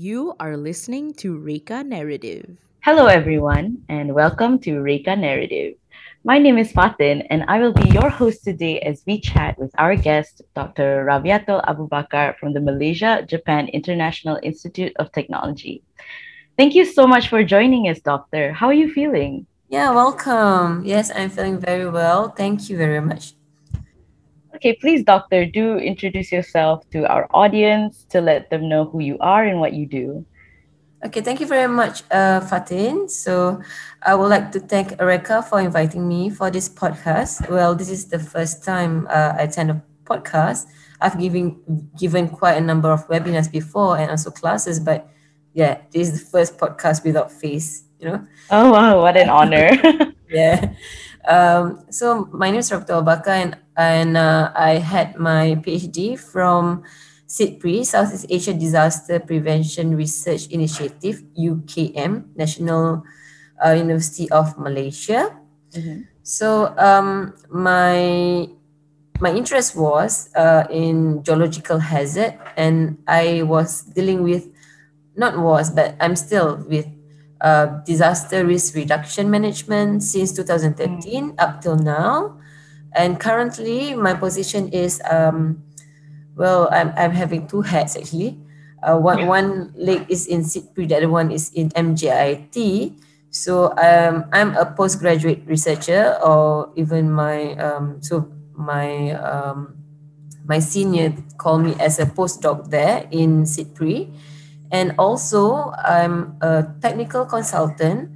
You are listening to Reka Narrative. Hello, everyone, and welcome to Reka Narrative. My name is Fatin, and I will be your host today as we chat with our guest, Dr. Rabiatul Abu Bakar from the Malaysia Japan International Institute of Technology. Thank you so much for joining us, Doctor. How are you feeling? Yeah, welcome. Yes, I'm feeling very well. Thank you very much. Okay, please, Doctor, do introduce yourself to our audience to let them know who you are and what you do. Okay, thank you very much, uh, Fatin. So, I would like to thank Ereka for inviting me for this podcast. Well, this is the first time uh, I attend a podcast. I've given given quite a number of webinars before and also classes, but yeah, this is the first podcast without face. You know. Oh wow! What an honor. yeah. Um, so my name is Dr. Abu Bakar and, and uh, I had my PhD from SEADPRI, Southeast Asia Disaster Prevention Research Initiative, UKM, National uh, University of Malaysia. Mm-hmm. So um, my my interest was uh, in geological hazard, and I was dealing with not was, but I'm still with uh, disaster risk reduction management since 2013 mm. up till now. And currently, my position is um, well, I'm, I'm having two hats actually. Uh, one, one leg is in SEADPRI, the other one is in MJIIT. So um, I'm a postgraduate researcher, or even my um, so my um, my senior call me as a postdoc there in SEADPRI. And also, I'm a technical consultant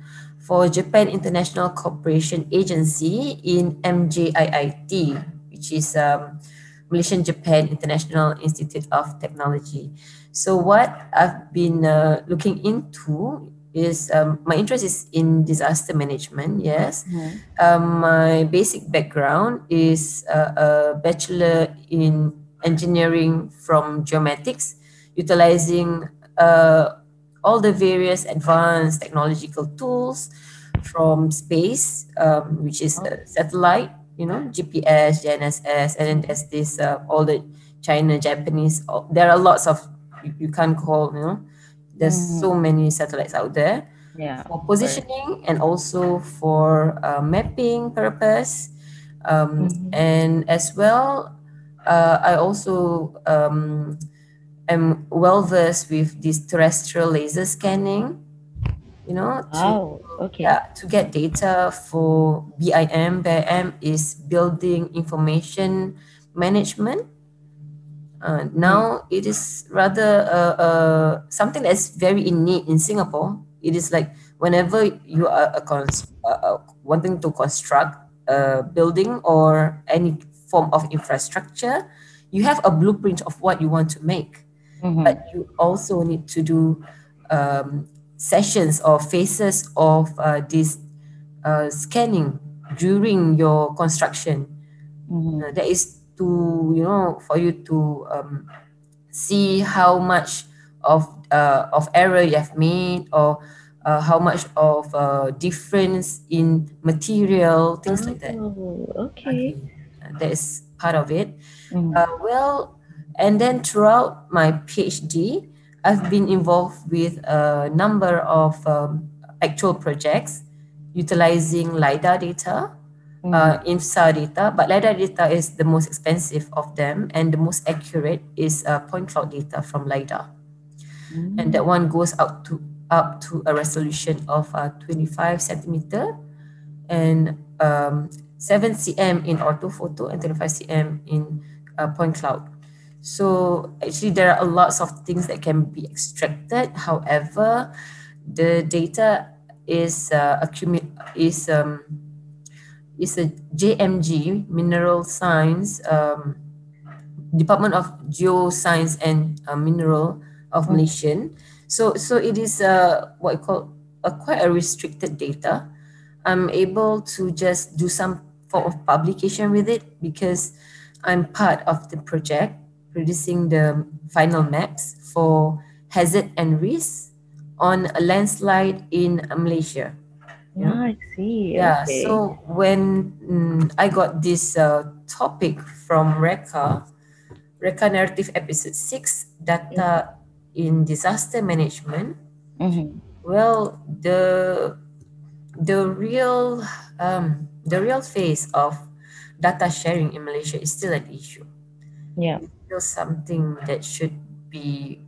for Japan International Cooperation Agency in MJIIT, which is um, Malaysian Japan International Institute of Technology. So, what I've been uh, looking into is um, my interest is in disaster management. Yes, mm-hmm. um, my basic background is uh, a bachelor in engineering from geomatics, utilizing uh, all the various advanced technological tools from space, um, which is a satellite, you know, GPS, GNSS, and then there's this uh, all the China, Japanese. All, there are lots of you, you can't call, you know, there's mm. so many satellites out there. Yeah. For positioning right. and also for uh, mapping purpose, um, mm-hmm. and as well, uh, I also um, am well versed with this terrestrial laser scanning you know to, oh, okay. yeah, to get data for BIM BIM is building information management. Uh, now it is rather uh, uh, something that's very innate in Singapore. It is like whenever you are a cons- uh, wanting to construct a building or any form of infrastructure you have a blueprint of what you want to make mm-hmm. but you also need to do um, sessions or phases of uh, this uh, scanning during your construction. Mm-hmm. Uh, that is to you know for you to um, see how much of uh, of error you have made or uh, how much of uh, difference in material things oh, like that. Oh, okay. okay. that is part of it. Mm-hmm. well, and then throughout my PhD, I've been involved with a number of um, actual projects utilizing LiDAR data, mm. uh, InSAR data, but LiDAR data is the most expensive of them and the most accurate is uh, point cloud data from LiDAR. Mm. And that one goes out to up to a resolution of uh, 25 centimeter and um, 7 cm in orthophoto and 25 cm in uh, point cloud. So actually, there are lots of things that can be extracted. However, the data is uh, is um, is a JMG Mineral Science um, Department of Geoscience and uh, Mineral of mm-hmm. Malaysian. So so it is uh, what I call a quite a restricted data. I'm able to just do some form of publication with it because I'm part of the project producing the final maps for hazard and risk on a landslide in Malaysia. Yeah, oh, I see. Yeah, okay. so when mm, I got this uh, topic from Reka, Reka Narrative Episode 6, data in disaster management, Mhm. well, the the real um, the real phase of data sharing in Malaysia is still an issue. Yeah. Still something that should be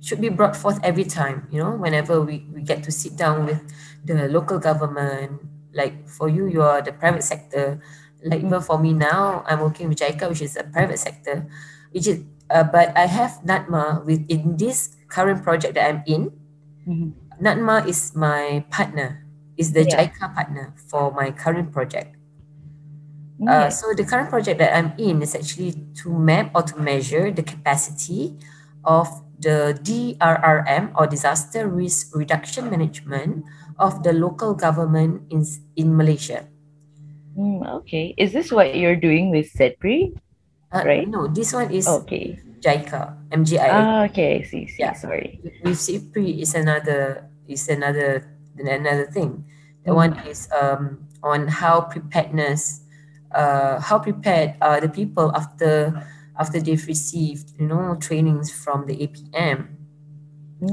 should be brought forth every time. You know, whenever we, we get to sit down with the local government, like for you, you are the private sector. Like even for me now, I'm working with JICA, which is a private sector, which is uh, but I have NADMA with in this current project that I'm in. Mhm. NADMA is my partner, is the Yeah. JICA partner for my current project. Uh, so the current project that I'm in is actually to map or to measure the capacity of the DRRM or disaster risk reduction management of the local government in in Malaysia. Mm, okay. Is this what you're doing with SEADPRI? Uh, Right. No, this one is Okay. JICA, MGI. Ah, okay. I see. see. Yeah. Sorry. with SEADPRI is another is another another thing. The Mhm. one is um on how preparedness, how prepared are the people after after they've received you know trainings from the APM,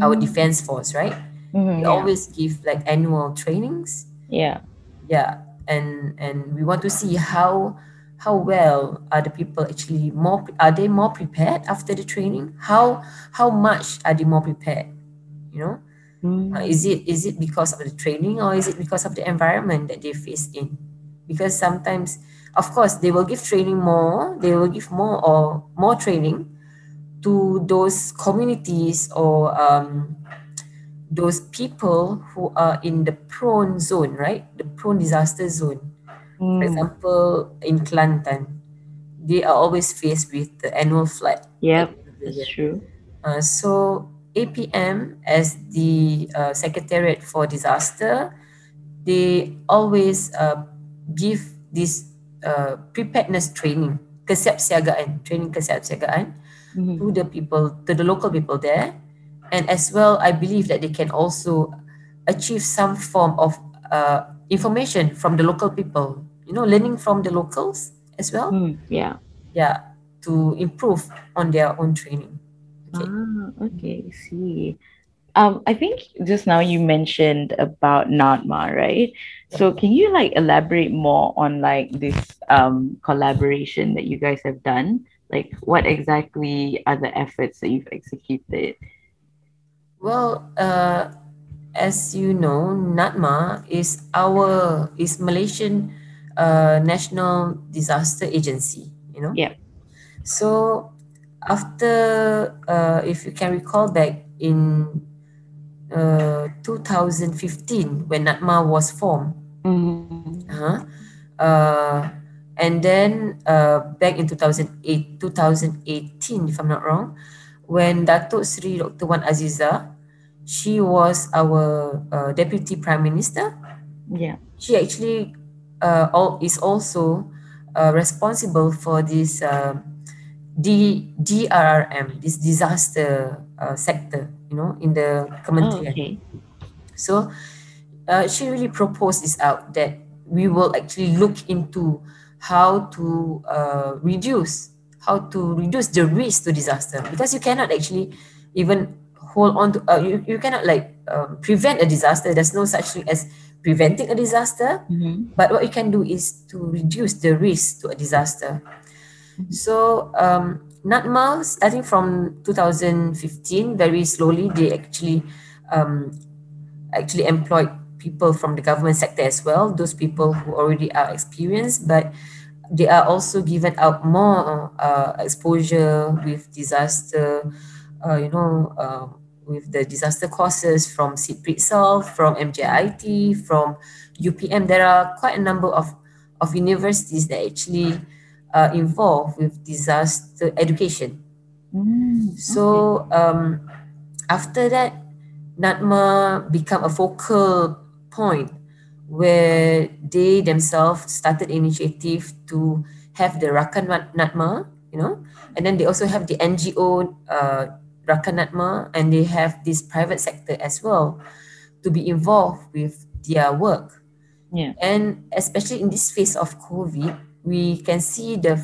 our Mm, defense force, right? mhm, We yeah. always give like annual trainings, Yeah. yeah, and and we want to see how how well are the people actually more are they more prepared after the training? How how much are they more prepared? You know. Mm, Uh, is it is it because of the training or is it because of the environment that they face in? Because sometimes, of course, they will give training more. They will give more or more training to those communities or um, those people who are in the prone zone, right? The prone disaster zone. For mm, example, in Kelantan, they are always faced with the annual flood. Yep. at the end of the That's true. Uh, so APM as the uh, Secretariat for Disaster, they always uh, give this uh, preparedness training, kesiapsiagaan, training kesiapsiagaan Mhm. to the people, to the local people there. And as well, I believe that they can also achieve some form of uh, information from the local people, you know, learning from the locals as well. Mm, yeah. Yeah, to improve on their own training. Okay. Ah, okay. See. Um, I think just now you mentioned about NADMA, right? So can you like elaborate more on like this um collaboration that you guys have done? Like what exactly are the efforts that you've executed? Well, uh, as you know, NADMA is our is Malaysian uh, National Disaster Agency. You know. Yeah. So after, uh, if you can recall back in uh, 2015 when NADMA was formed, Mhm. uh-huh, uh, and then uh, back in 2008, 2018, if I'm not wrong, when Datuk Sri Dr. Wan Azizah, she was our uh, Deputy Prime Minister. Yeah. She actually uh, all, is also uh, responsible for this uh, D, DRRM, this disaster uh, sector, you know, in the Oh, okay. So uh, she really proposed this out that we will actually look into how to uh, reduce how to reduce the risk to disaster. Because you cannot actually even hold on to uh, you, you cannot like um, prevent a disaster. There's no such thing as preventing a disaster. Mhm. but what you can do is to reduce the risk to a disaster. So um, NADMA, starting from 2015, very slowly they actually um, actually employed people from the government sector as well. Those people who already are experienced, but they are also given out more uh, exposure with disaster, uh, you know, uh, with the disaster courses from SEADPRI itself, from MJIIT, from UPM. There are quite a number of, of universities that actually uh, involved with disaster education. Mm, So um, after that, NADMA become a focal point where they themselves started initiative to have the Rakan NADMA, you know, and then they also have the NGO uh, Rakan NADMA, and they have this private sector as well to be involved with their work. Yeah. And especially in this phase of COVID, we can see the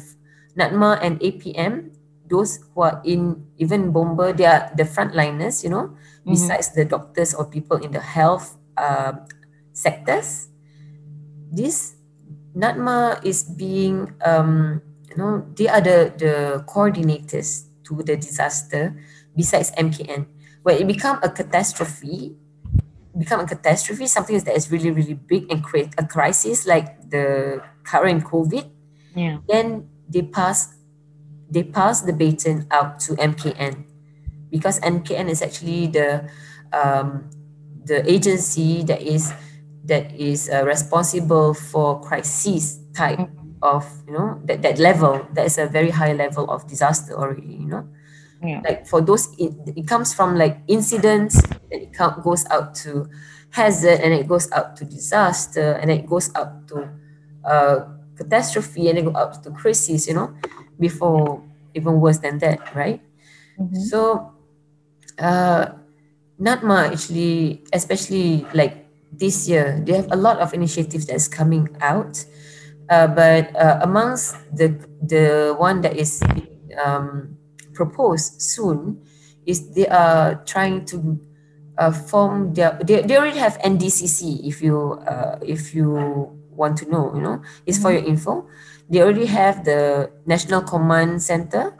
NADMA and APM, those who are in even bomba they are the frontliners you know Mhm. besides the doctors or people in the health um, sectors. This NADMA is being um, you know they are the the coordinators to the disaster besides MKN when it become a catastrophe become a catastrophe something that is really really big and create a crisis like the current COVID Yeah. then they pass they pass the baton out to MKN because MKN is actually the um, the agency that is that is uh, responsible for crisis type of you know that, that level that is a very high level of disaster already you know Yeah. like for those it, it comes from like incidents and it goes out to hazard and it goes out to disaster and it goes up to uh, catastrophe and it goes up to crisis you know before even worse than that right Mhm. so uh, NADMA actually especially like this year they have a lot of initiatives that's coming out uh, but uh, amongst the the one that is um, proposed soon is they are trying to uh, form their they, they already have NDCC if you uh, if you want to know you know it's for your info they already have the National Command Center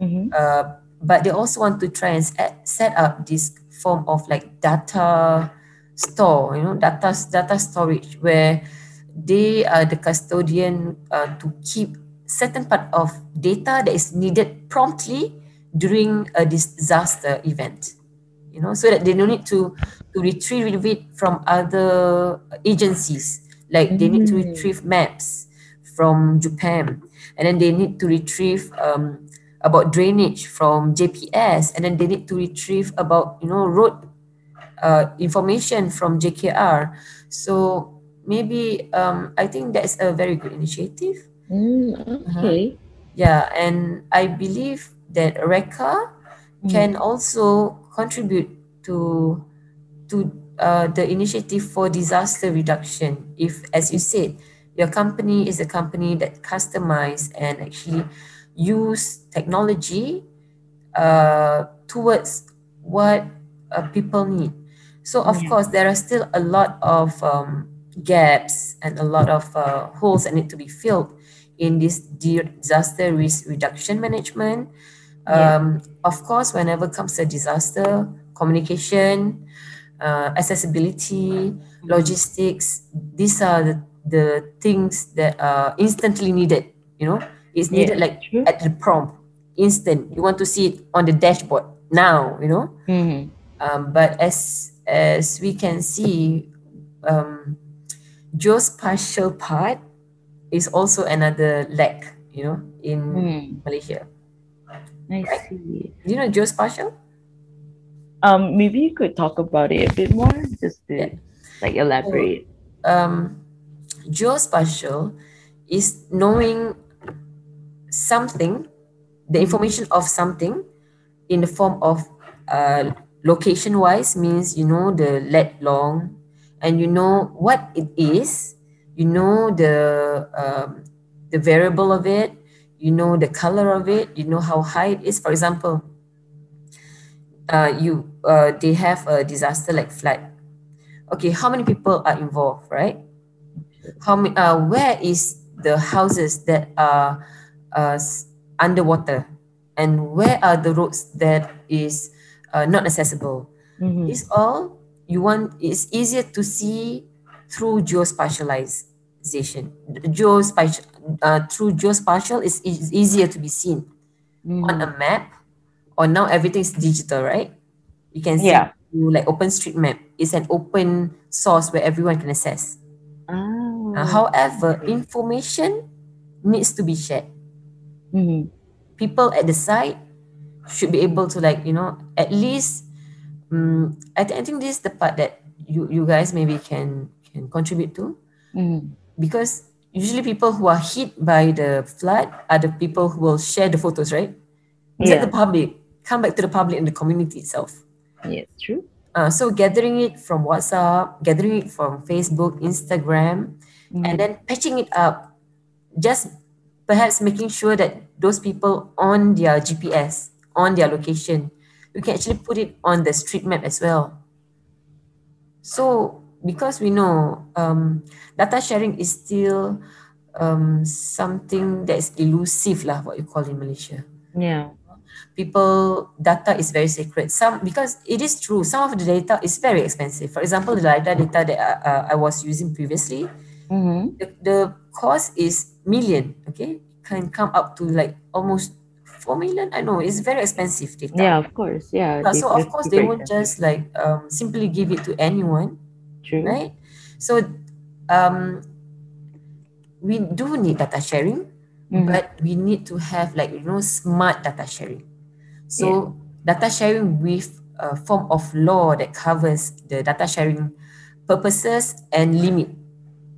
Mhm. uh, but they also want to try and set, set up this form of like data store you know data data storage where they are the custodian uh, to keep certain part of data that is needed promptly during a disaster event you know so that they don't need to to retrieve it from other agencies like they need to Mm. retrieve maps from JUPEM and then they need to retrieve um, about drainage from jps and then they need to retrieve about you know road uh, information from jkr so maybe um, i think that's a very good initiative. Mm, okay. yeah and i believe that reka can also contribute to to uh, the initiative for disaster reduction if as you said your company is a company that customize and actually use technology uh, towards what uh, people need so of Yeah. course there are still a lot of um, gaps and a lot of uh, holes that need to be filled in this disaster risk reduction management Yeah. um, of course, whenever comes a disaster, communication, uh, accessibility, logistics, these are the, the things that are instantly needed. You know, it's Yeah, needed like true. at the prompt, instant. You want to see it on the dashboard now. You know, Mhm. um, but as as we can see, um, geospatial part is also another lack. You know, in Mm, Malaysia. I see. Do you know geospatial? Um, maybe you could talk about it a bit more, just to Yeah. like elaborate. um, geospatial is knowing something, the information of something in the form of uh, location wise means you know the lat long and you know what it is, you know the um, the variable of it, you know the color of it, you know how high it is. For example, uh, you uh, they have a disaster like flood. Okay, how many people are involved, right? How many? Uh, where is the houses that are uh, underwater, and where are the roads that is uh, not accessible? Mhm. This all you want is easier to see through geospatialization. Geospatial uh, through geospatial is, easier to be seen on a map or now everything's digital, right? You can see Yeah. through like OpenStreetMap. It's an open source where everyone can access. Oh. Uh, however, information needs to be shared. Mhm. People at the site should be able to like, you know, at least um, I, th- I think this is the part that you, you guys maybe can can contribute to Mhm. because usually people who are hit by the flood are the people who will share the photos, right? It's like the public. Come back to the public and the community itself. Yes, true. Uh, so gathering it from WhatsApp, gathering it from Facebook, Instagram, and then patching it up, just perhaps making sure that those people on their GPS, on their location, we can actually put it on the street map as well. So because we know um, data sharing is still um, something that is elusive lah, what you call in Malaysia. Yeah. People data is very sacred. Some because it is true. Some of the data is very expensive. For example, the data data that I, uh, I was using previously, Mm-hmm. the, the cost is million. Okay, can come up to like almost four million. I know it's very expensive data. Yeah, of course. Yeah. Yeah, so of course they won't just like um, simply give it to anyone, True. right? So um, we do need data sharing, Mhm. but we need to have like you know smart data sharing. So data sharing with a form of law that covers the data sharing purposes and limit.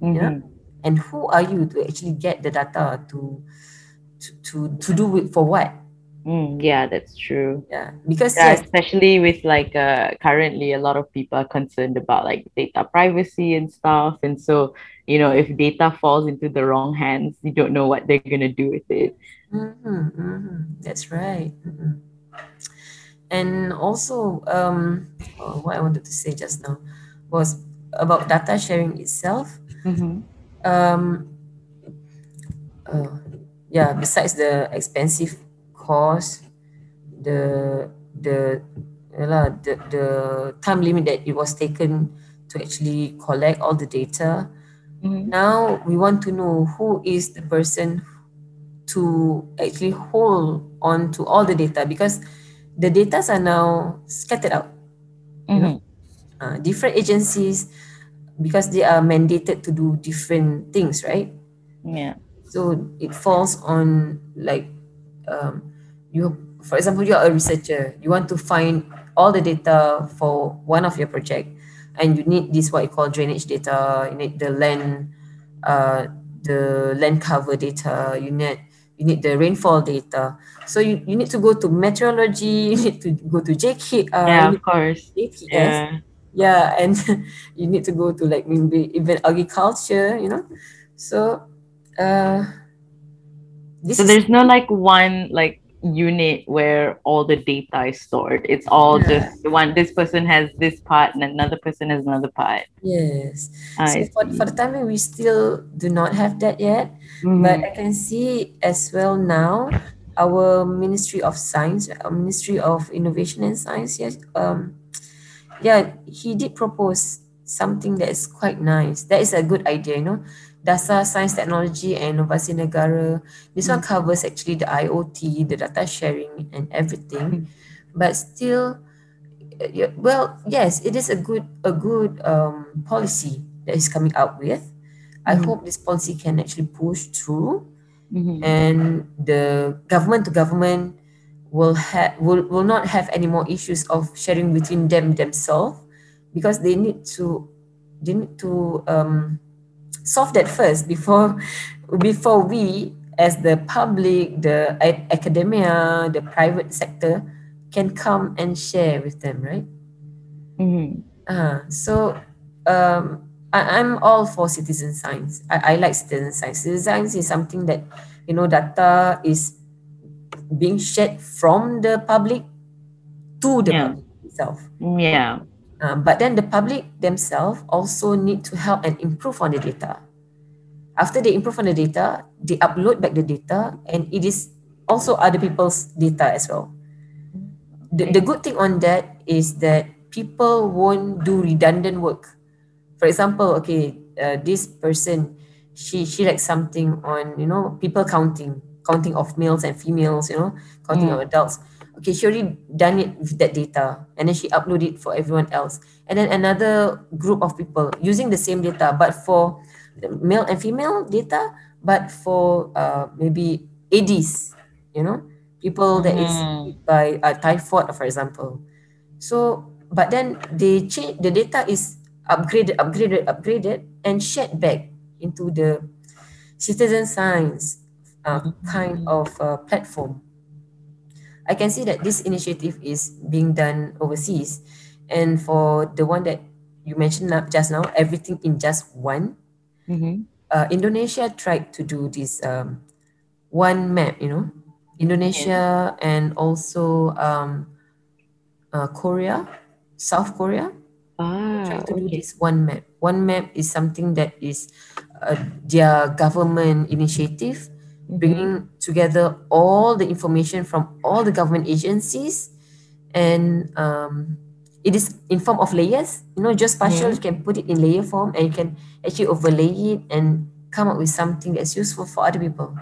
Mhm. And who are you to actually get the data to to to, to do it for what? Mm, yeah, that's true. Yeah, because Yeah, yes, especially with like uh currently a lot of people are concerned about like data privacy and stuff. And so, you know, if data falls into the wrong hands, you don't know what they're gonna do with it. Mm-hmm, mm-hmm. That's right. Mhm. And also, um, oh, what I wanted to say just now was about data sharing itself. Mm-hmm. Um, uh, yeah, besides the expensive cost, the the the the time limit that it was taken to actually collect all the data. Mhm. Now we want to know who is the person to actually hold on to all the data because the data are now scattered out. You know, uh, different agencies because they are mandated to do different things, right? Yeah. So it falls on like um, you, for example, you are a researcher. You want to find all the data for one of your project, and you need this what you call drainage data. You need the land, uh, the land cover data. You need you need the rainfall data. So you, you need to go to meteorology. You need to go to JK, uh, yeah, of course. JPS. Yeah. Yeah, and you need to go to like maybe even agriculture. You know, so uh, So there's no like one like unit where all the data is stored. It's all Yeah. just one this person has this part and another person has another part. yes. I So for, see. for the time being, we still do not have that yet. But Mhm. I can see as well now our Ministry of Science, our Ministry of Innovation and Science, yes, um, yeah, he did propose something that is quite nice. That is a good idea, you know. Dasar Science Technology and Inovasi Negara. This one covers actually the IoT, the data sharing and everything. But still, uh, well, yes, it is a good a good um, policy that is coming out with. I Mhm. hope this policy can actually push through Mhm. and the government to government will have will, will not have any more issues of sharing between them themselves because they need to they need to um, solve that first before before we as the public the academia the private sector can come and share with them right Mhm. uh, so um, I, I'm all for citizen science. I, I like citizen science. Citizen science is something that, you know, data is being shared from the public to the Yeah. public itself. Yeah. Um, but then the public themselves also need to help and improve on the data. After they improve on the data, they upload back the data and it is also other people's data as well. The, the good thing on that is that people won't do redundant work. For example, okay, uh, this person, she she likes something on you know people counting, counting of males and females, you know, counting of adults. Okay, she already done it with that data, and then she uploaded it for everyone else. And then another group of people using the same data, but for male and female data, but for uh, maybe ADs, you know, people that is Mhm. by uh, typhoid, for example. So, but then they change the data is upgraded, upgraded, upgraded, and shared back into the citizen science uh, kind of uh, platform. I can see that this initiative is being done overseas, and for the one that you mentioned just now, everything in just one. Mhm. Uh, Indonesia tried to do this um, one map, you know, Indonesia and also um, uh, Korea, South Korea. Ah, Trying to do this one map. One map is something that is uh, their government initiative. Bringing together all the information from all the government agencies, and um, it is in form of layers. You know, just partial. You can put it in layer form, and you can actually overlay it and come up with something that's useful for other people.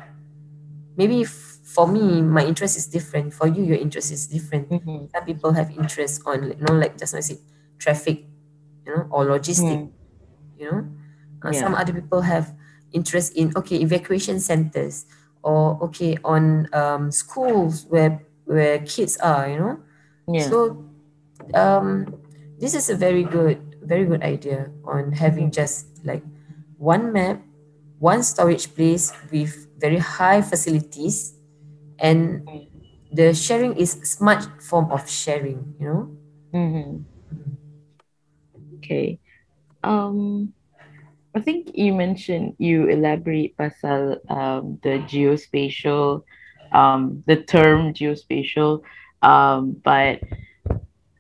Maybe for me, my interest is different. For you, your interest is different. Mhm. Some people have interest on, you know, like just now I said, traffic, you know, or logistic, Mhm. you know. Uh, Yeah. Some other people have interest in, okay, evacuation centers or, okay, on um, schools where, where kids are, you know. Yeah. So um, this is a very good, very good idea on having just like one map, one storage place with very high facilities, and the sharing is smart form of sharing. You know. Mhm. Okay. Um, I think you mentioned you elaborate pasal um the geospatial, um the term geospatial, um but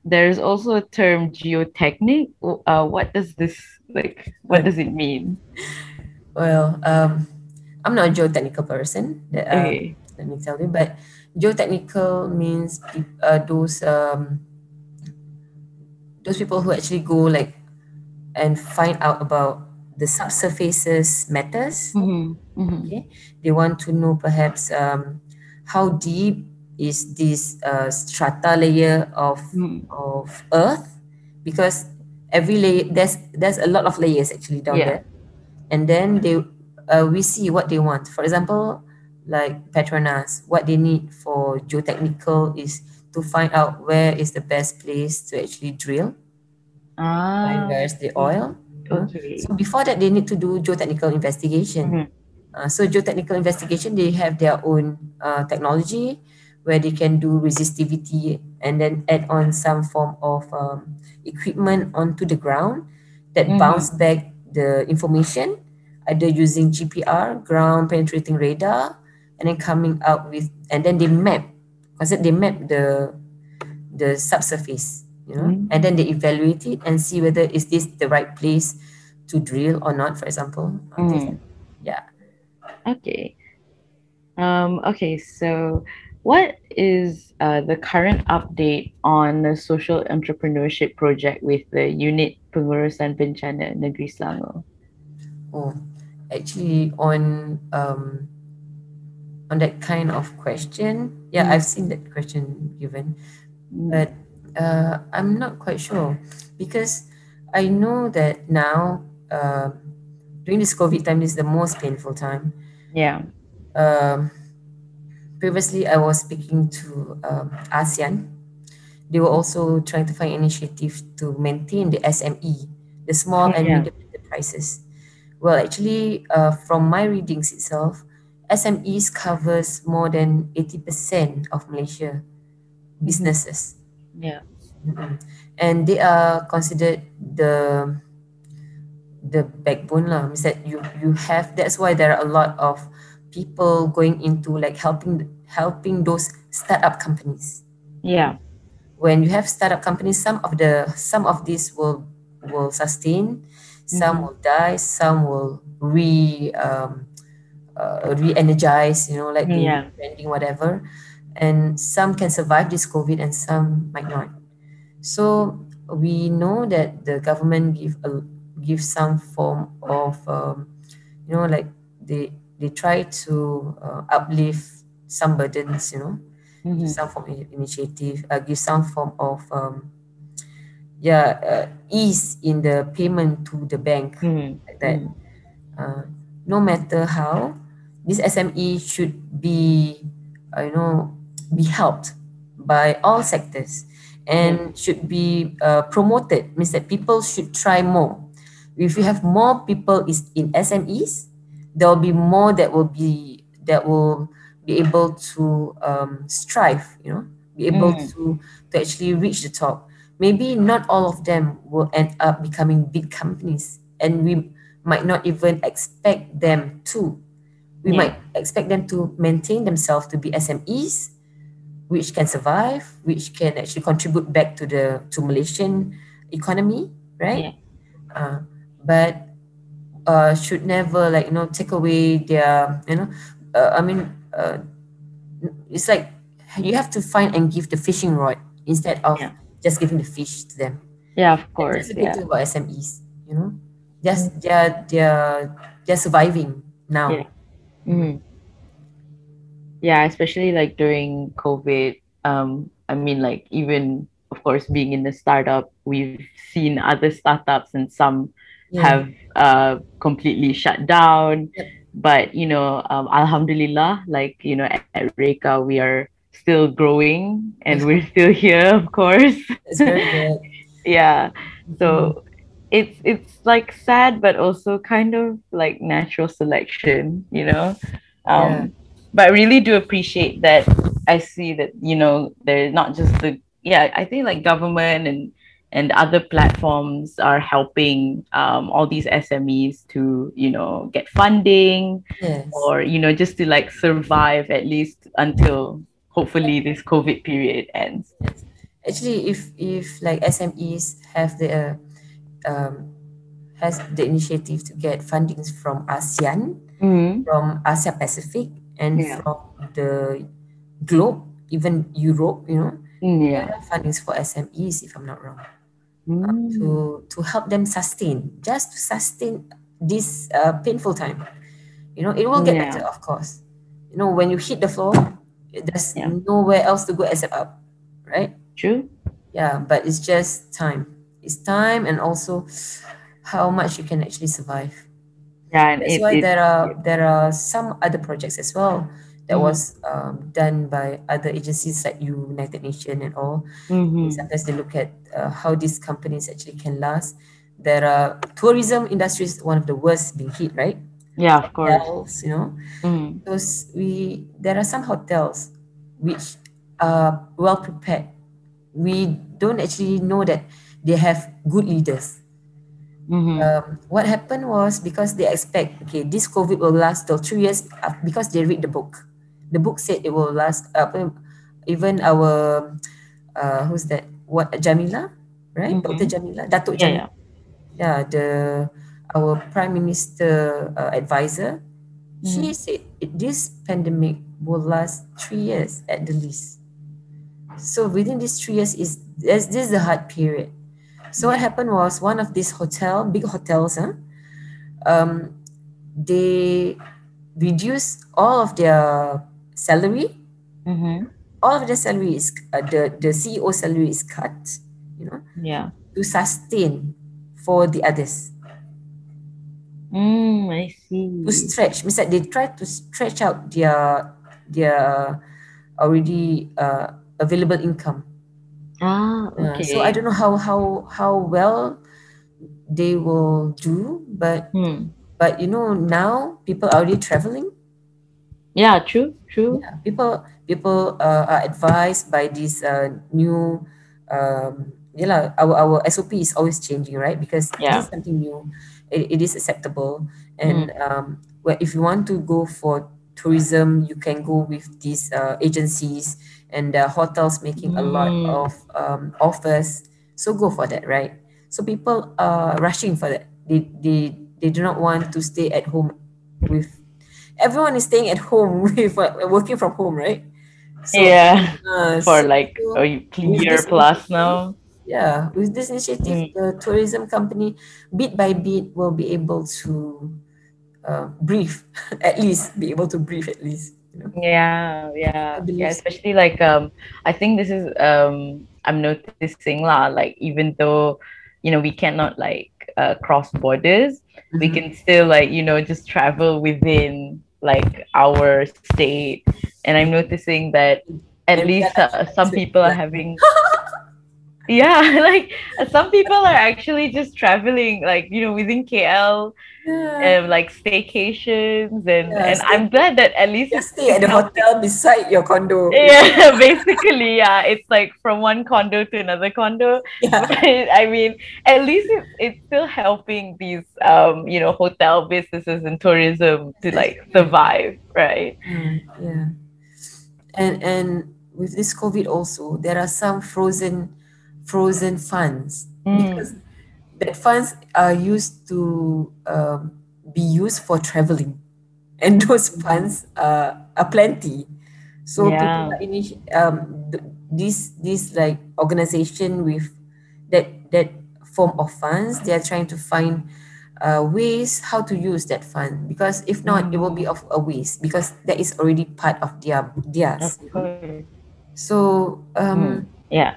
there's also a term geotechnic. Uh, what does this like? What does it mean? Well, um, I'm not a geotechnical person. um, Okay. let me tell you, but geotechnical means uh, those um, those people who actually go like and find out about the subsurfaces matters. Mhm. Mhm. Okay, they want to know perhaps um, how deep is this uh, strata layer of Mhm. of Earth, because every layer there's there's a lot of layers actually down Yeah. there, and then they uh, we see what they want. For example, like Petronas, what they need for geotechnical is to find out where is the best place to actually drill Ah. where's the oil. Okay. So before that, they need to do geotechnical investigation. Mhm. Uh, so geotechnical investigation, they have their own uh, technology where they can do resistivity and then add on some form of um, equipment onto the ground that Mhm. bounce back the information, either using GPR, ground penetrating radar, and then coming out with, and then they map, because they map the the subsurface, you know, Mm. and then they evaluate it and see whether is this the right place to drill or not, for example. Uh, Mm. Yeah. Okay. Um, okay, so what is uh, the current update on the social entrepreneurship project with the Unit Pengurusan Bencana Negeri Selangor? Oh, actually, on um, on that kind of question, yeah, Mm. I've seen that question given, but uh, I'm not quite sure because I know that now um during this COVID time is the most painful time. Yeah. Um, previously, I was speaking to um, ASEAN. They were also trying to find initiative to maintain the SME, the small and Yeah. medium enterprises. Well, actually, uh, from my readings itself, SMEs covers more than 80% of Malaysia businesses. Yeah. Mm-mm. And they are considered the the backbone lah. Means that you you have that's why there are a lot of people going into like helping helping those startup companies. Yeah. When you have startup companies, some of the some of these will will sustain, some Mhm. will die, some will re um, uh, re-energize, you know, like the Yeah. branding, whatever. And some can survive this COVID and some might not. So we know that the government give a give some form of um, you know like they they try to uh, uplift some burdens, you know, Mhm. some form of initiative, uh, give some form of um, yeah uh, ease in the payment to the bank Mhm. like that. Mhm. Uh, no matter how, this SME should be, uh, you know, be helped by all sectors and should be uh, promoted. Means that people should try more. If you have more people is in SMEs, there will be more that will be that will be able to um, strive. You know, be able Mm. to to actually reach the top. Maybe not all of them will end up becoming big companies, and we might not even expect them to. We Yeah. might expect them to maintain themselves to be SMEs, which can survive, which can actually contribute back to the to Malaysian economy, right? Uh, but uh, should never like you know take away their you know uh, I mean uh, it's like you have to find and give the fishing rod instead of Yeah. just giving the fish to them. Yeah, of course. That's a good Yeah. thing about SMEs, you know. Just they're they're they're surviving now. Yeah. Mhm. Yeah, especially like during COVID. Um, I mean, like even of course being in the startup, we've seen other startups and some Yeah. have uh completely shut down. Yep. But you know, um, Alhamdulillah, like you know, at, at Reka, we are still growing and we're still here, of course. It's very good. yeah. So it's it's like sad, but also kind of like natural selection, you know. Um, Yeah. But I really do appreciate that. I see that you know there's not just the yeah. I think like government and and other platforms are helping um, all these SMEs to you know get funding Yes. or you know just to like survive at least until hopefully this COVID period ends. Actually, if if like SMEs have the uh, um, has the initiative to get fundings from ASEAN, Mm-hmm. from Asia Pacific, and Yeah. from the globe, even Europe, you know, Yeah. fundings for SMEs, if I'm not wrong. Mm. to to help them sustain, just to sustain this uh, painful time. You know, it will get Yeah. better, of course. You know, when you hit the floor, there's Yeah. nowhere else to go except up, right? True. Yeah, but it's just time. It's time and also how much you can actually survive. Yeah, and That's it, why it- there are there are some other projects as well that Mhm. was um, done by other agencies like United Nations and all. Mhm. Sometimes they look at uh, how these companies actually can last. There are tourism industry is one of the worst being hit, right? Yeah, of course. Hotels, you know, Mm. those we there are some hotels which are well prepared. We don't actually know that they have good leaders. Mhm. Um, what happened was because they expect okay this COVID will last till three years because they read the book. The book said it will last. Uh, even our uh, who's that? What Jemilah, right? Mhm. Dr. Jemilah, Datuk Yeah, Jemilah. Yeah, the our Prime Minister uh, advisor. She said this pandemic will last three years at the least. So within these three years is this, this is the hard period. So what happened was one of these hotel, big hotels, huh? Um, they reduced all of their salary. Mhm. All of their salary is uh, the the CEO salary is cut. You know, Yeah. to sustain for the others Mm, I see. to stretch. Means that they try to stretch out their their already uh, available income. Ah, okay. so I don't know how how how well they will do, but Hmm. but you know now people are already traveling. Yeah, true, true. Yeah, people people uh, are advised by this uh, new um yeah lah, our our SOP is always changing right because Yeah. this something new it, it is acceptable and um well, if you want to go for tourism you can go with these uh, agencies and uh, hotels making a lot Mm. of um, offers so go for that right so people are rushing for that they they they do not want to stay at home with everyone is staying at home with uh, working from home right so yeah. uh, For so- like a year plus now. yeah, with this initiative, Mm. the tourism company, bit by bit, will be able to uh, breathe, at least be able to breathe at least. You know? Yeah, yeah, yeah. Especially like um, I think this is um, I'm noticing lah. Like even though, you know, we cannot like uh, cross borders, we Mhm. can still like you know just travel within like our state. And I'm noticing that at least uh, some people are having. yeah, like some people are actually just traveling, like you know, within KL, Yeah. um, like staycations, and Yeah, and stay- I'm glad that at least Just stay at the hotel beside your condo. yeah, basically, yeah, it's like from one condo to another condo. Yeah. But I mean, at least it's it's still helping these um you know hotel businesses and tourism to like survive, right? Mm, yeah. And and with this COVID also, there are some frozen frozen funds Mm. because that funds are used to um, be used for traveling, and those funds uh, are plenty. So Yeah. people are initi- um, th- this this like organization with that that form of funds, they are trying to find uh, ways how to use that fund because if not, it will be of a waste because that is already part of their theirs. So um, Yeah.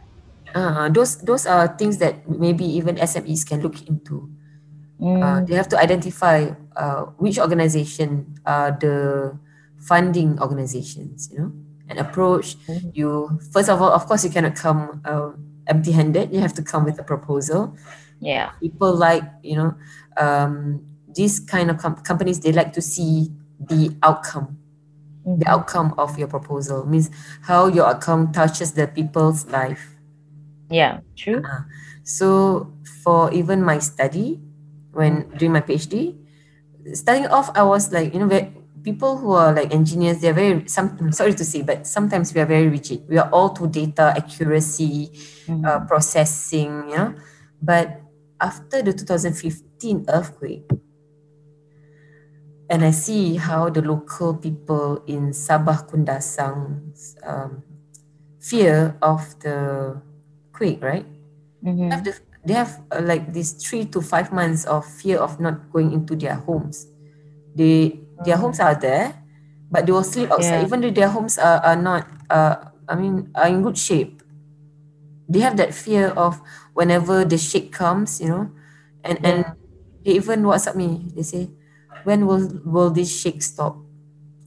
Uh, those those are things that maybe even SMEs can look into. Uh, Mm. they have to identify uh, which organization are the funding organizations, you know, and approach. Mhm. You first of all, of course, you cannot come uh, empty-handed. You have to come with a proposal. Yeah. People like you know um, these kind of com- companies. They like to see the outcome the Mhm. outcome of your proposal means how your outcome touches the people's life Yeah. True. so for even my study when doing my phd starting off i was like you know people who are like engineers they're very some sorry to say but sometimes we are very rigid we are all to data accuracy Mhm. uh, processing you know but after the 2015 earthquake and I see how the local people in Sabah Kundasang's um, fear of the quake, right? Mhm. Have the, they have uh, like these three to five months of fear of not going into their homes. They their homes are there, but they will sleep outside, Yeah. even though their homes are, are not uh I mean are in good shape. They have that fear of whenever the shake comes, you know, and and they even WhatsApp me. They say, when will will this shake stop?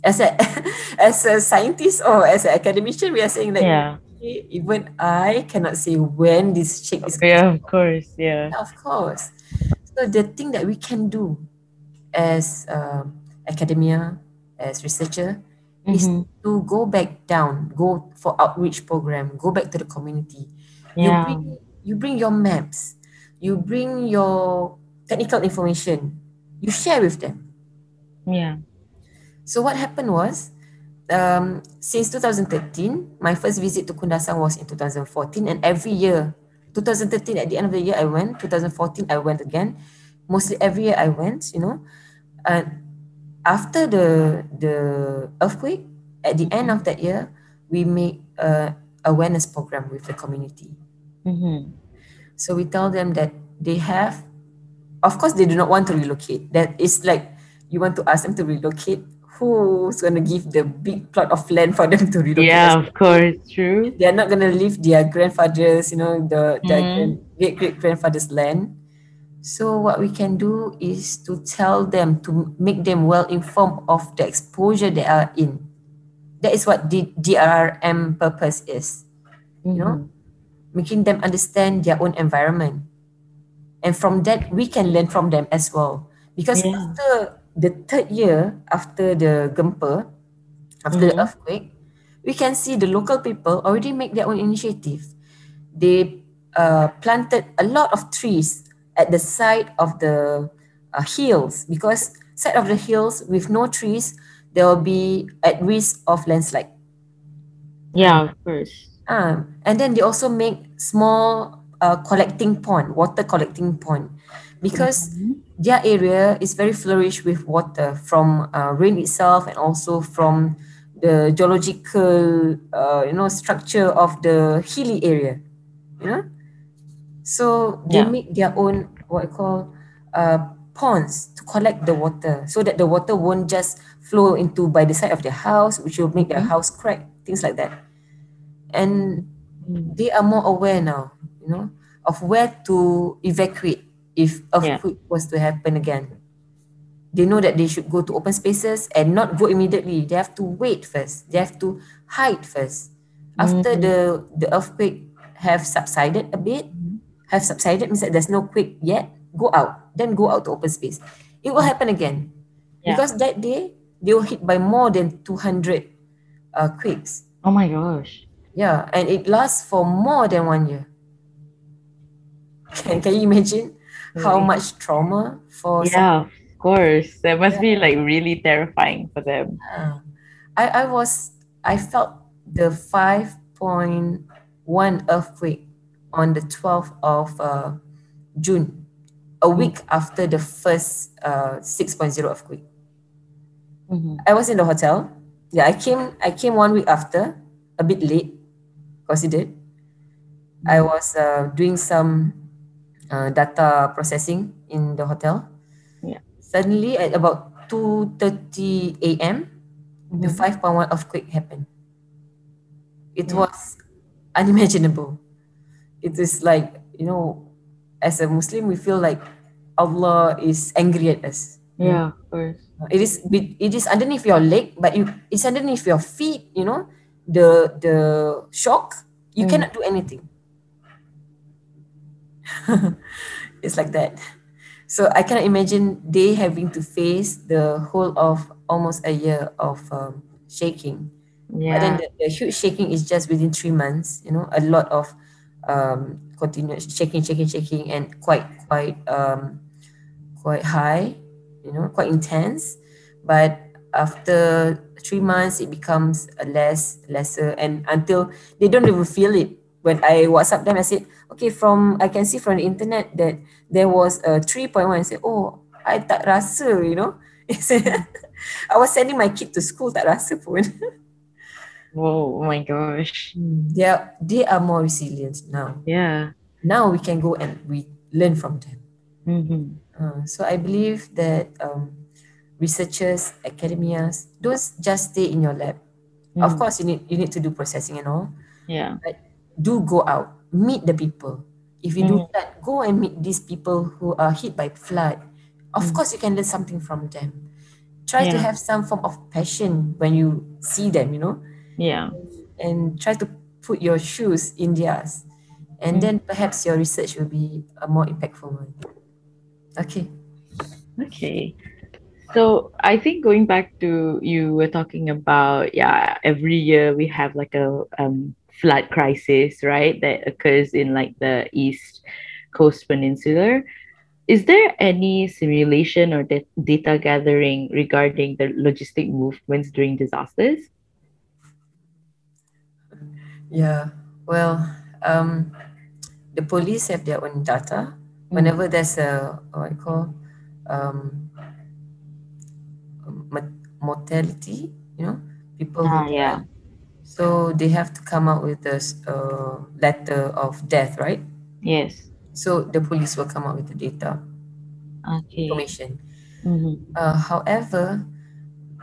As a as a scientist or as an academician, we are saying that Yeah. Even I cannot say when this shake is Yeah. Of course. Yeah. of course. So the thing that we can do as um, academia, as researcher, is Mhm. to go back down, go for outreach program, go back to the community. You Yeah. bring you bring your maps, you bring your technical information, you share with them. Yeah. So what happened was, um, since 2013, my first visit to Kundasang was in 2014, and every year, 2013 at the end of the year I went, 2014 I went again. Mostly every year I went, you know. And after the the earthquake, at the end of that year, we make a awareness program with the community. Mhm. So we tell them that they have, of course, they do not want to relocate. That is like you want to ask them to relocate. Who's going to give the big plot of land for them to relocate? Yeah. Of course. True. They are not going to leave their grandfathers, you know, the, the Mhm. great great grandfather's land. So what we can do is to tell them to make them well informed of the exposure they are in. That is what the DRRM purpose is you know, Mhm. making them understand their own environment. And from that, we can learn from them as well. Because Yeah. after the third year, after the gempa, after the Mhm. earthquake, we can see the local people already make their own initiative. They uh, planted a lot of trees at the side of the uh, hills because side of the hills with no trees, there will be at risk of landslide. Yeah. Of course. Um, and then they also make small uh, collecting pond, water collecting pond, because Mhm. Their area is very flourished with water from uh, rain itself and also from the geological, uh, you know, structure of the hilly area, you know. So they Yeah. make their own what I call uh, ponds to collect the water, so that the water won't just flow into by the side of their house, which will make their Mhm. house crack, things like that. And they are more aware now, you know, of where to evacuate if Yeah. earthquake was to happen again. They know that they should go to open spaces and not go immediately. They have to wait first. They have to hide first. After Mhm. the, the earthquake have subsided a bit, Mhm. have subsided means that there's no quake yet, go out, then go out to open space. It will happen again. Yeah. Because that day they were hit by more than 200 uh, quakes. Oh my gosh. Yeah, and it lasts for more than one year. Can, can you imagine how much trauma for some- Yeah, of course. That must be like really terrifying for them. Uh, I, I was I felt the 5.1 earthquake on the 12th of uh, June, a week after the first uh, 6.0 earthquake. Mhm. I was in the hotel. Yeah, I came I came one week after, a bit late, cause it did. I was uh, doing some uh, data processing in the hotel. Yeah. Suddenly at about 2:30 a.m., the Mhm. 5.1 earthquake happened. It Yeah. was unimaginable. It is like, you know, as a Muslim, we feel like Allah is angry at us. Yeah, of course. It is it is underneath your leg, but you it's underneath your feet, you know, the the shock, you Mm. cannot do anything. it's like that. So I cannot imagine they having to face the whole of almost a year of um, shaking. But then the, the huge shaking is just within three months, you know, a lot of um, continuous shaking, shaking, shaking, and quite, quite, um, quite high, you know, quite intense. But after three months, it becomes a less, lesser, and until they don't even feel it. When I WhatsApp them, I said, okay, from I can see from the internet that there was a 3.1. I said, oh, I tak rasa, you know. I was sending my kid to school, tak rasa pun. Whoa, oh my gosh. they are they are more resilient now. Yeah. Now we can go and we learn from them. hmm Uh, so I believe that um, researchers, academias, don't just stay in your lab. Of Mm. course, you need you need to do processing and all. Yeah. But do go out, meet the people. If you do Mm. that, go and meet these people who are hit by flood. Of Mm. course, you can learn something from them. Try to have some form of passion when you see them. You know, Yeah. and try to put your shoes in theirs. And Mm. then perhaps your research will be a more impactful one. Okay. Okay. So I think going back to you were talking about yeah every year we have like a um flood crisis right that occurs in like the east coast peninsula. Is there any simulation or da- data gathering regarding the logistic movements during disasters? Yeah. Well, um, the police have their own data. Whenever there's a what I call um, mortality, you know, people Ah, who yeah. So they have to come out with this uh, letter of death, right? Yes. So the police will come out with the data Okay. information. Mhm. Uh, however,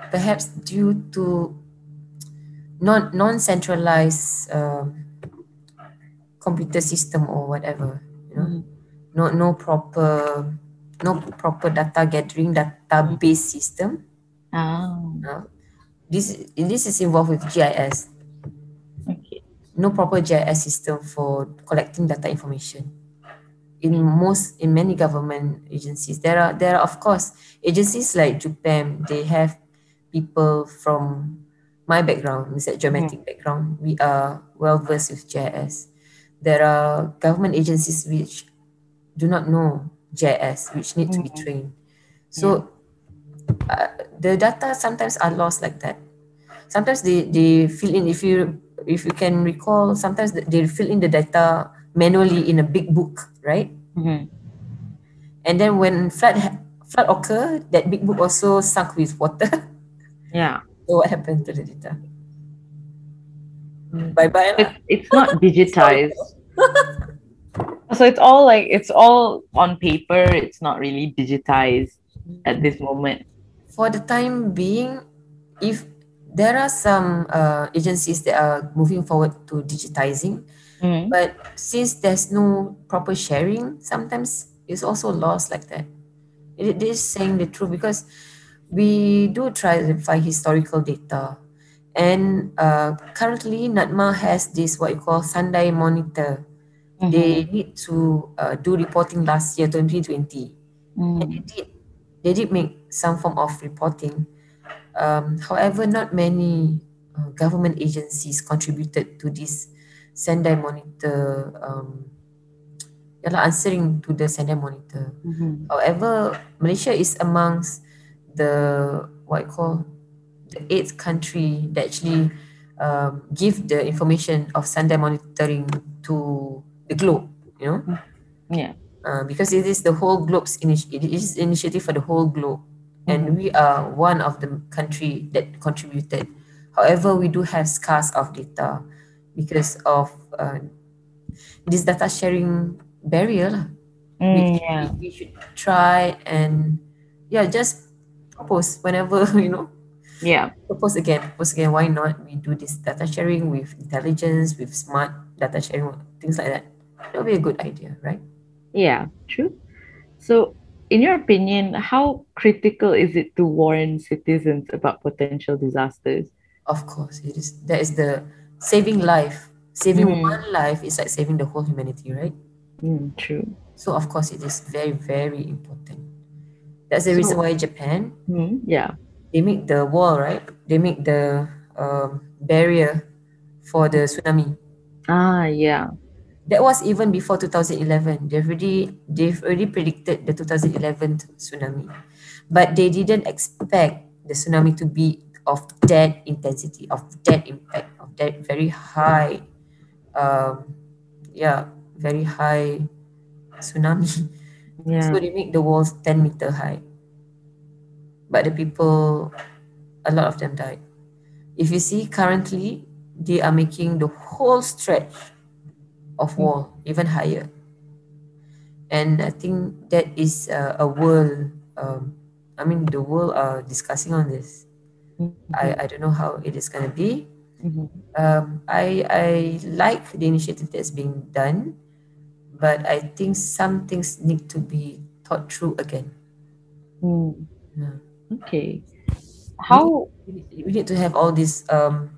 perhaps due to non non centralized um, computer system or whatever, you know, Mhm. no no proper no proper data gathering database system. Ah. Uh, this this is involved with GIS. No proper GIS system for collecting data information. In most in many government agencies, there are there are of course agencies like JUPEM. They have people from my background, is that geomatic background. We are well versed with GIS. There are government agencies which do not know GIS, which need to be Mhm. trained. So uh, the data sometimes are lost like that. Sometimes they, they fill in if you if you can recall, sometimes they fill in the data manually in a big book, right? Mhm. And then when flood ha- flood occur, that big book also sunk with water. Yeah. so what happened to the data? Mm. Bye bye. It's it's not digitized. So it's all like it's all on paper. It's not really digitized at this moment. For the time being, if there are some uh, agencies that are moving forward to digitizing, Mhm. but since there's no proper sharing, sometimes it's also lost like that. It is saying the truth because we do try to find historical data And uh, currently, NADMA has this what you call Sendai Monitor. They need to uh, do reporting last year, 2020. And they did, they did make some form of reporting. Um, however, not many uh, government agencies contributed to this Sendai Monitor, um, yalah, answering to the Sendai Monitor. Mhm. However, Malaysia is amongst the what you call the eighth country that actually um, give the information of Sendai monitoring to the globe. You know, Yeah. uh, because it is the whole globe's initi- it is initiative for the whole globe, and we are one of the country that contributed. However, we do have scarce of data because of uh, this data sharing barrier. Mm, we, yeah. we should try and yeah, just propose whenever you know. Yeah. Propose again, propose again. Why not? We do this data sharing with intelligence, with smart data sharing, things like that. That would be a good idea, right? Yeah, true. So, in your opinion, how critical is it to warn citizens about potential disasters? Of course, it is. That is the saving life. Saving Mm. one life is like saving the whole humanity, right? Mm, true. So of course, it is very, very important. That's the reason why Japan Mm, yeah. they make the wall, right? They make the um, barrier for the tsunami. Ah, yeah. That was even before 2011. They've already they've already predicted the 2011 tsunami, but they didn't expect the tsunami to be of that intensity, of that impact, of that very high, um, yeah, very high tsunami. Yeah. So they make the walls 10 meter high. But the people, a lot of them died. If you see currently, they are making the whole stretch of war, even higher. And I think that is uh, a world, um, I mean, the world are discussing on this. I, I don't know how it is going to be. Mhm. Um, I, I like the initiative that's being done, but I think some things need to be thought through again. Mm, Yeah. Okay. How? We need, we need to have all this um,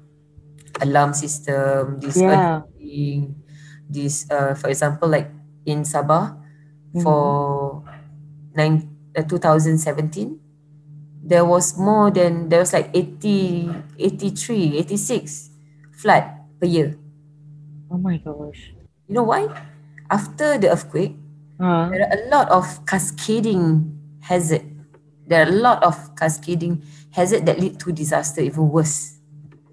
alarm system, this Yeah. This, uh, for example, like in Sabah for nine, uh, 2017, there was more than, there was like 80, 83, 86 flood per year. Oh my gosh. You know why? After the earthquake, Uh, there are a lot of cascading hazard. There are a lot of cascading hazard that lead to disaster even worse.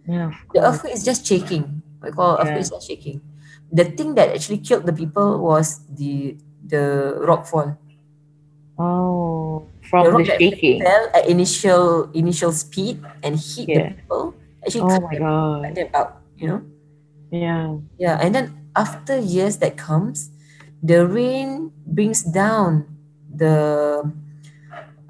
yeah. The earthquake is just shaking. We call Yeah. earthquake is just shaking. The thing that actually killed the people was the the rock fall. Oh, The from rock the shaking. fell at initial initial speed and hit Yeah. the people. Actually Oh cut my them, god. them out. You know. Yeah. Yeah, and then after years that comes, the rain brings down the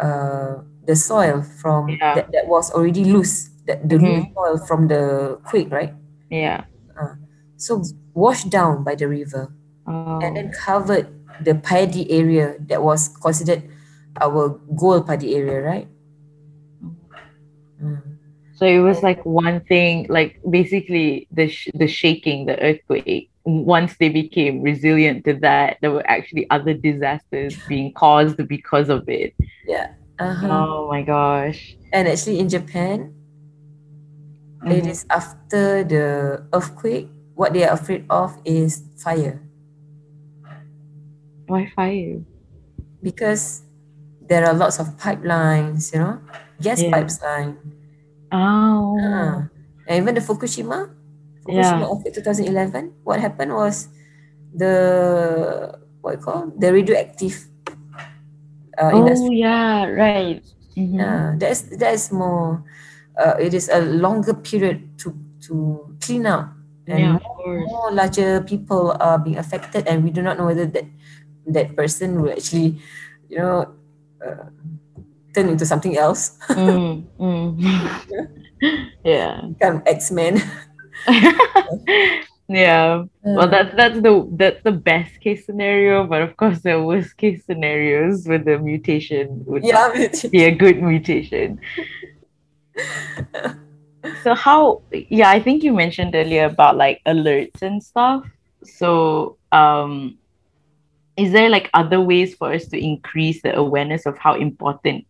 uh, the soil from Yeah. that, that was already loose, that the loose soil from the quake, right? Yeah. Uh, So washed down by the river Oh. and then covered the paddy area that was considered our gold paddy area, right? Mm. So it was like one thing, like basically the sh- the shaking, the earthquake. Once they became resilient to that, there were actually other disasters being caused because of it. Yeah. Uh-huh. Oh my gosh. And actually in Japan, it Mhm. is after the earthquake, what they are afraid of is fire. Why fire? because there are lots of pipelines, you know, gas Yeah. pipeline. Oh. Ah. And even the Fukushima, Yeah. Fukushima of 2011, what happened was the what you call the radioactive uh, Oh industry. yeah, right. Mhm. Yeah, that is that is more. Uh, it is a longer period to to clean up, and Yeah, more, more larger people are being affected, and we do not know whether that that person will actually, you know, uh, turn into something else, Mm, mm. yeah. become X Men. yeah. Well, that's that's the that's the best case scenario, but of course, the worst case scenarios with the mutation would yeah, be a good mutation. So how yeah, I think you mentioned earlier about like alerts and stuff. So um is there like other ways for us to increase the awareness of how important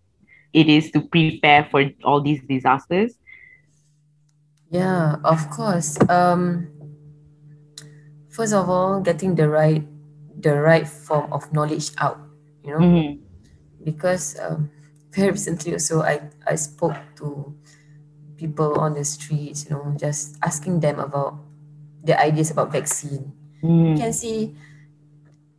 it is to prepare for all these disasters? Yeah, of course. Um first of all, getting the right the right form of knowledge out, you know, Mhm. because um, very recently also I, I spoke to people on the streets, you know, just asking them about the ideas about vaccine. You Mm. can see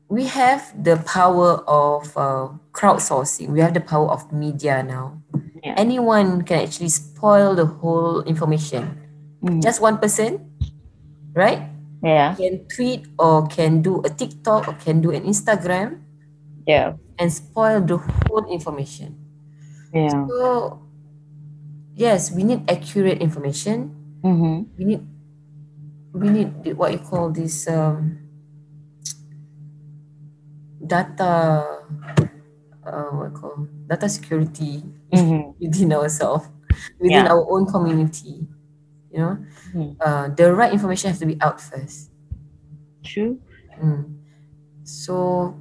we have the power of uh, crowdsourcing. We have the power of media now. Yeah. Anyone can actually spoil the whole information. Mm. Just one person, right? Yeah. Can tweet or can do a TikTok or can do an Instagram Yeah. and spoil the whole information. Yeah. So, yes, we need accurate information. Mm-hmm. We need we need what you call this um, data. Uh, what call data security Mm-hmm. within ourselves, within Yeah. our own community. You know, Mhm. uh, the right information has to be out first. True. Mm. So,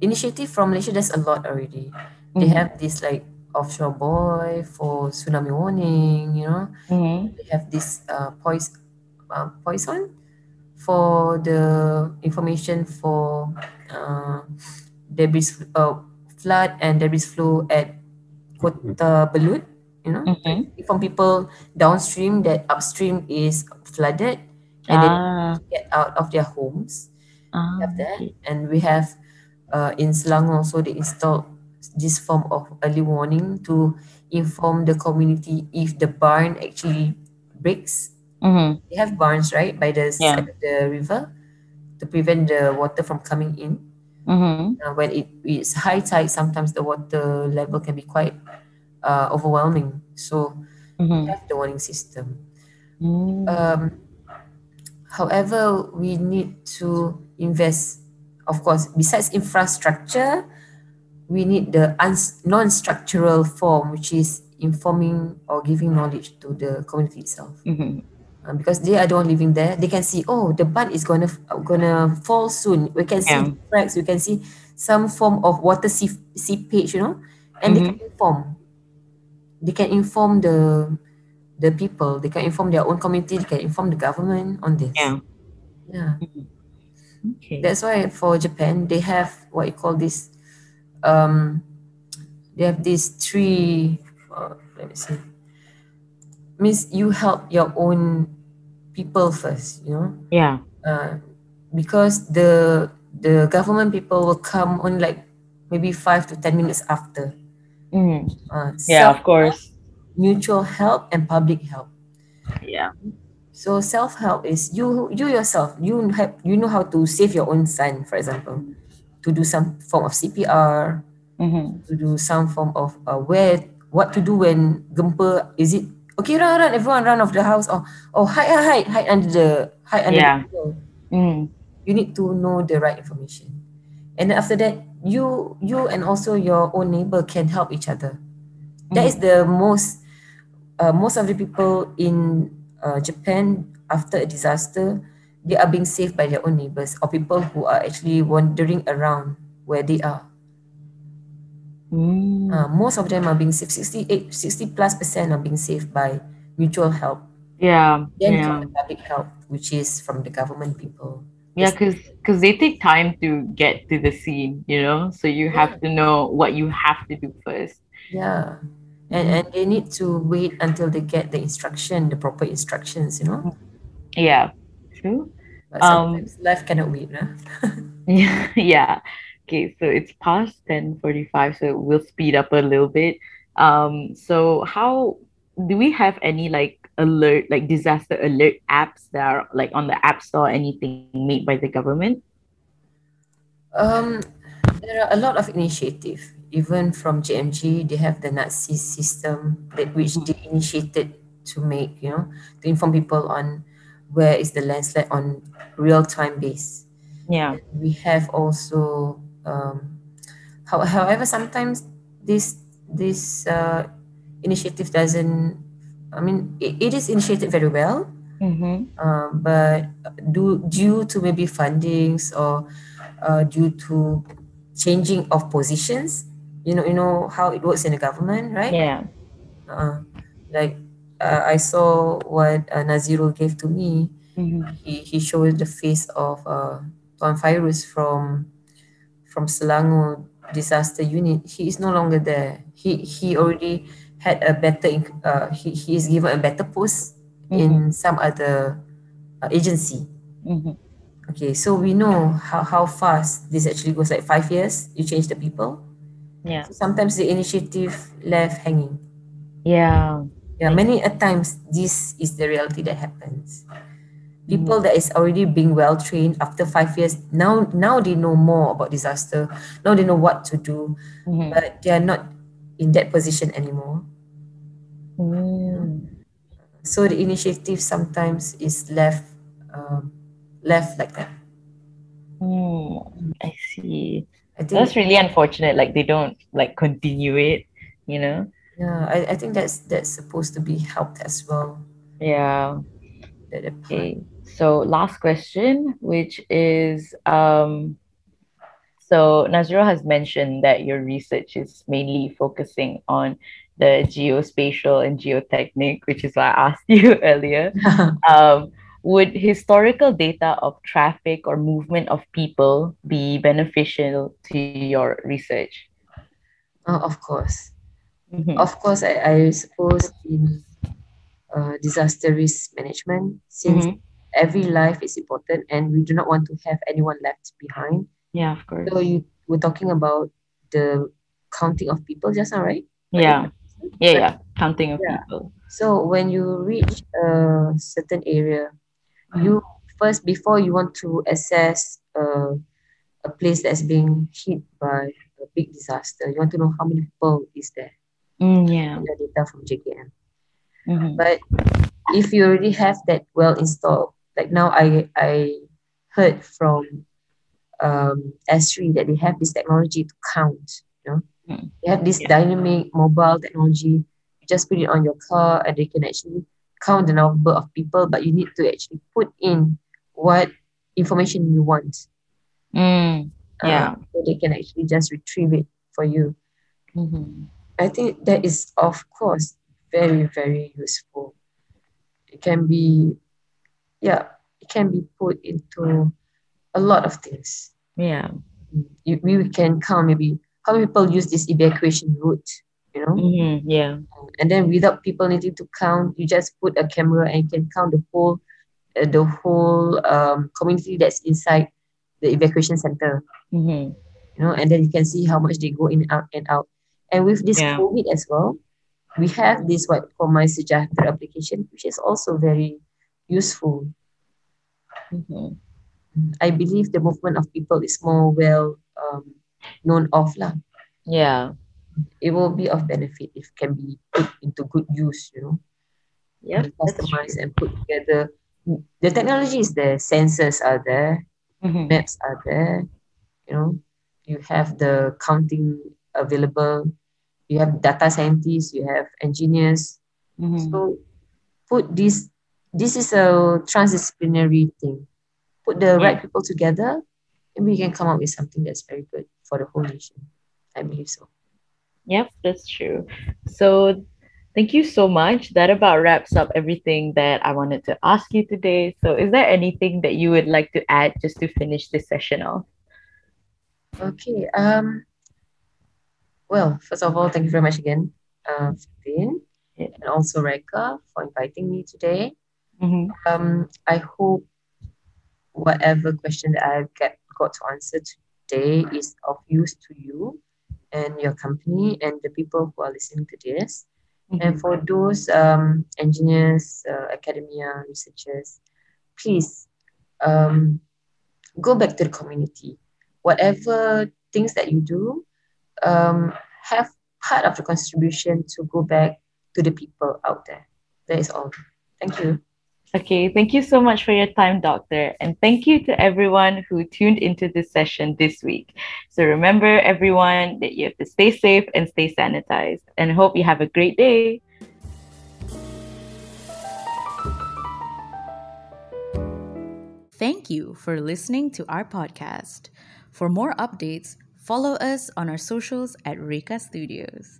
initiative from Malaysia, there's a lot already. They Mhm. have this like offshore buoy for tsunami warning, you know. Mm-hmm. They have this uh, poison, uh, poison for the information for uh, debris uh, flood and debris flow at Kota Belud, you know. Mm-hmm. From people downstream that upstream is flooded and they Ah. get out of their homes. ah. We have that. okay. And we have uh, in Selangor also they installed this form of early warning to inform the community if the barn actually breaks. Mm-hmm. They have barns right by the Yeah. side of the river to prevent the water from coming in. Mm-hmm. Uh, when it is high tide, sometimes the water level can be quite uh, overwhelming. So we Mm-hmm. have the warning system. Mm. Um, however, we need to invest, of course, besides infrastructure, we need the non-structural form, which is informing or giving knowledge to the community itself. Mhm. Uh, because they are the one living there, they can see, oh, the bund is gonna gonna fall soon. We can see Yeah. cracks. We can see some form of water seep- seepage, you know, and they can inform. They can inform the the people. They can inform their own community. They can inform the government on this. Yeah. Yeah. Okay. That's why for Japan they have what you call this. Um, they have these three. Uh, let me see. Means you help your own people first. You know, Yeah. uh, because the the government people will come on like maybe five to ten minutes after. Mm. Uh, Yeah. Of course. mutual help and public help. Yeah. So self help is you you yourself you have you know how to save your own son, for example, to do some form of CPR, Mm-hmm. to do some form of uh, where what to do when gempa is it okay run run everyone run off the house or oh hide hide hide under the hide under Yeah. the pillow. Mm. You need to know the right information, and then after that you you and also your own neighbor can help each other. That is the most uh, most of the people in uh, Japan after a disaster, they are being saved by their own neighbors or people who are actually wandering around where they are. Mm. Uh, most of them are being saved. 68, 60 plus percent are being saved by mutual help. Yeah. Then Yeah. from the public help, which is from the government people. Yeah, because because they take time to get to the scene, you know. So you have to know what you have to do first. Yeah. And, and they need to wait until they get the instruction, the proper instructions, you know. Yeah. But Um, life cannot wait. Huh? Yeah. yeah. Okay, so it's past 10:45, so we'll speed up a little bit. Um, so how do we have any like alert, like disaster alert apps that are like on the App Store, anything made by the government? Um, there are a lot of initiative. Even from JMG, they have the Nazi system that which they initiated to make, you know, to inform people on where is the landslide on real time base. Yeah. We have also, um, how, however, sometimes this this uh, initiative doesn't I mean, it, it is initiated very well, Mm-hmm. um, but do, due to maybe fundings or uh, due to changing of positions, you know, you know how it works in the government, right? Yeah. Uh, like uh, I saw what uh, Nazirul gave to me. Mm-hmm. He he showed the face of uh, Tuan Fairuz from from Selangor disaster unit. He is no longer there. He he already had a better. Uh, he he is given a better post in some other uh, agency. Mm-hmm. Okay, so we know how, how fast this actually goes. Like five years, you change the people. Yeah. So sometimes the initiative left hanging. Yeah. Yeah, many a times this is the reality that happens. People that is already being well trained after five years now now they know more about disaster. Now they know what to do, Mhm. but they are not in that position anymore. Mm. So the initiative sometimes is left um, left like that. Mm. I see. I think That's really unfortunate. Like they don't like continue it, you know? Yeah, I, I think that's that's supposed to be helped as well. Yeah. That the part. Okay. So last question, which is um so Nazrul has mentioned that your research is mainly focusing on the geospatial and geotechnic, which is why I asked you earlier. Um, would historical data of traffic or movement of people be beneficial to your research? Oh, of course. Mhm. Of course, I, I suppose in uh, disaster risk management, since Mhm. every life is important and we do not want to have anyone left behind. Yeah, of course. So you were talking about the counting of people just now, right? Yeah, yeah, yeah. Counting of Yeah. people. So when you reach a certain area, you first before you want to assess uh, a place that's being hit by a big disaster, you want to know how many people is there. Mm, yeah. Your data from JKM. Mhm. But if you already have that well installed, like now I I heard from um, S3 that they have this technology to count. You know, Mm. they have this Yeah. dynamic mobile technology. You just put it on your car and they can actually count the number of people, but you need to actually put in what information you want. Mm, uh, Yeah. so they can actually just retrieve it for you. mhm. I think that is, of course, very, very useful. It can be, yeah, it can be put into a lot of things. Yeah. You, we can count maybe how many people use this evacuation route, you know, Mhm. Yeah. and then without people needing to count, you just put a camera and you can count the whole, uh, the whole um, community that's inside the evacuation center. Mhm. you know, and then you can see how much they go in out and out. And with this Yeah. COVID as well, we have this what called MySejahtera application, which is also very useful. Mhm. I believe the movement of people is more well um, known of lah. Yeah. It will be of benefit if can be put into good use, you know, Yeah. customized and put together. The technology is there, sensors are there, Mhm. maps are there, you know, you have the counting available, you have data scientists, you have engineers. Mhm. So put this, this is a transdisciplinary thing. Put the right people together and we can come up with something that's very good for the whole nation. I believe so. Yep, that's true. So thank you so much. That about wraps up everything that I wanted to ask you today. So is there anything that you would like to add just to finish this session off? Okay. Um. Well, first of all, thank you very much again, uh, and also Reka for inviting me today. Mhm. Um, I hope whatever question that I've get, got to answer today is of use to you and your company and the people who are listening to this. And Mhm. for those um, engineers, uh, academia, researchers, please um, go back to the community. Whatever things that you do, um, mm. have part of the contribution to go back to the people out there. That is all. Thank you. Okay, thank you so much for your time, Doctor. And thank you to everyone who tuned into this session this week. So remember, everyone, that you have to stay safe and stay sanitized. And hope you have a great day. Thank you for listening to our podcast. For more updates, follow us on our socials at Reka Studios.